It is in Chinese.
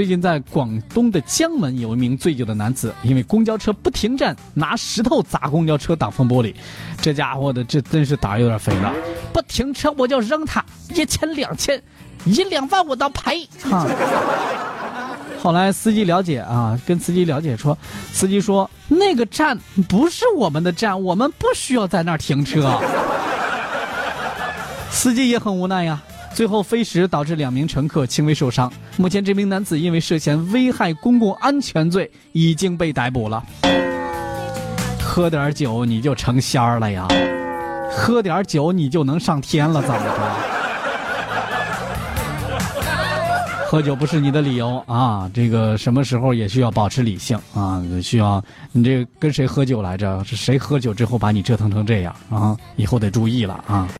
最近在广东的江门，有一名醉酒的男子，因为公交车不停站，拿石头砸公交车挡风玻璃。这家伙的这真是胆有点肥了，不停车我就扔他，一千两千，一两万我都赔。哈。后来司机了解啊，跟司机了解说，司机说那个站不是我们的站，我们不需要在那儿停车。司机也很无奈呀，最后飞时导致两名乘客轻微受伤。目前这名男子因为涉嫌危害公共安全罪已经被逮捕了。喝点酒你就成仙儿了呀？喝点酒你就能上天了？怎么着？喝酒不是你的理由啊！这个什么时候也需要保持理性啊！需要你这跟谁喝酒来着？是谁喝酒之后把你折腾成这样啊？以后得注意了啊！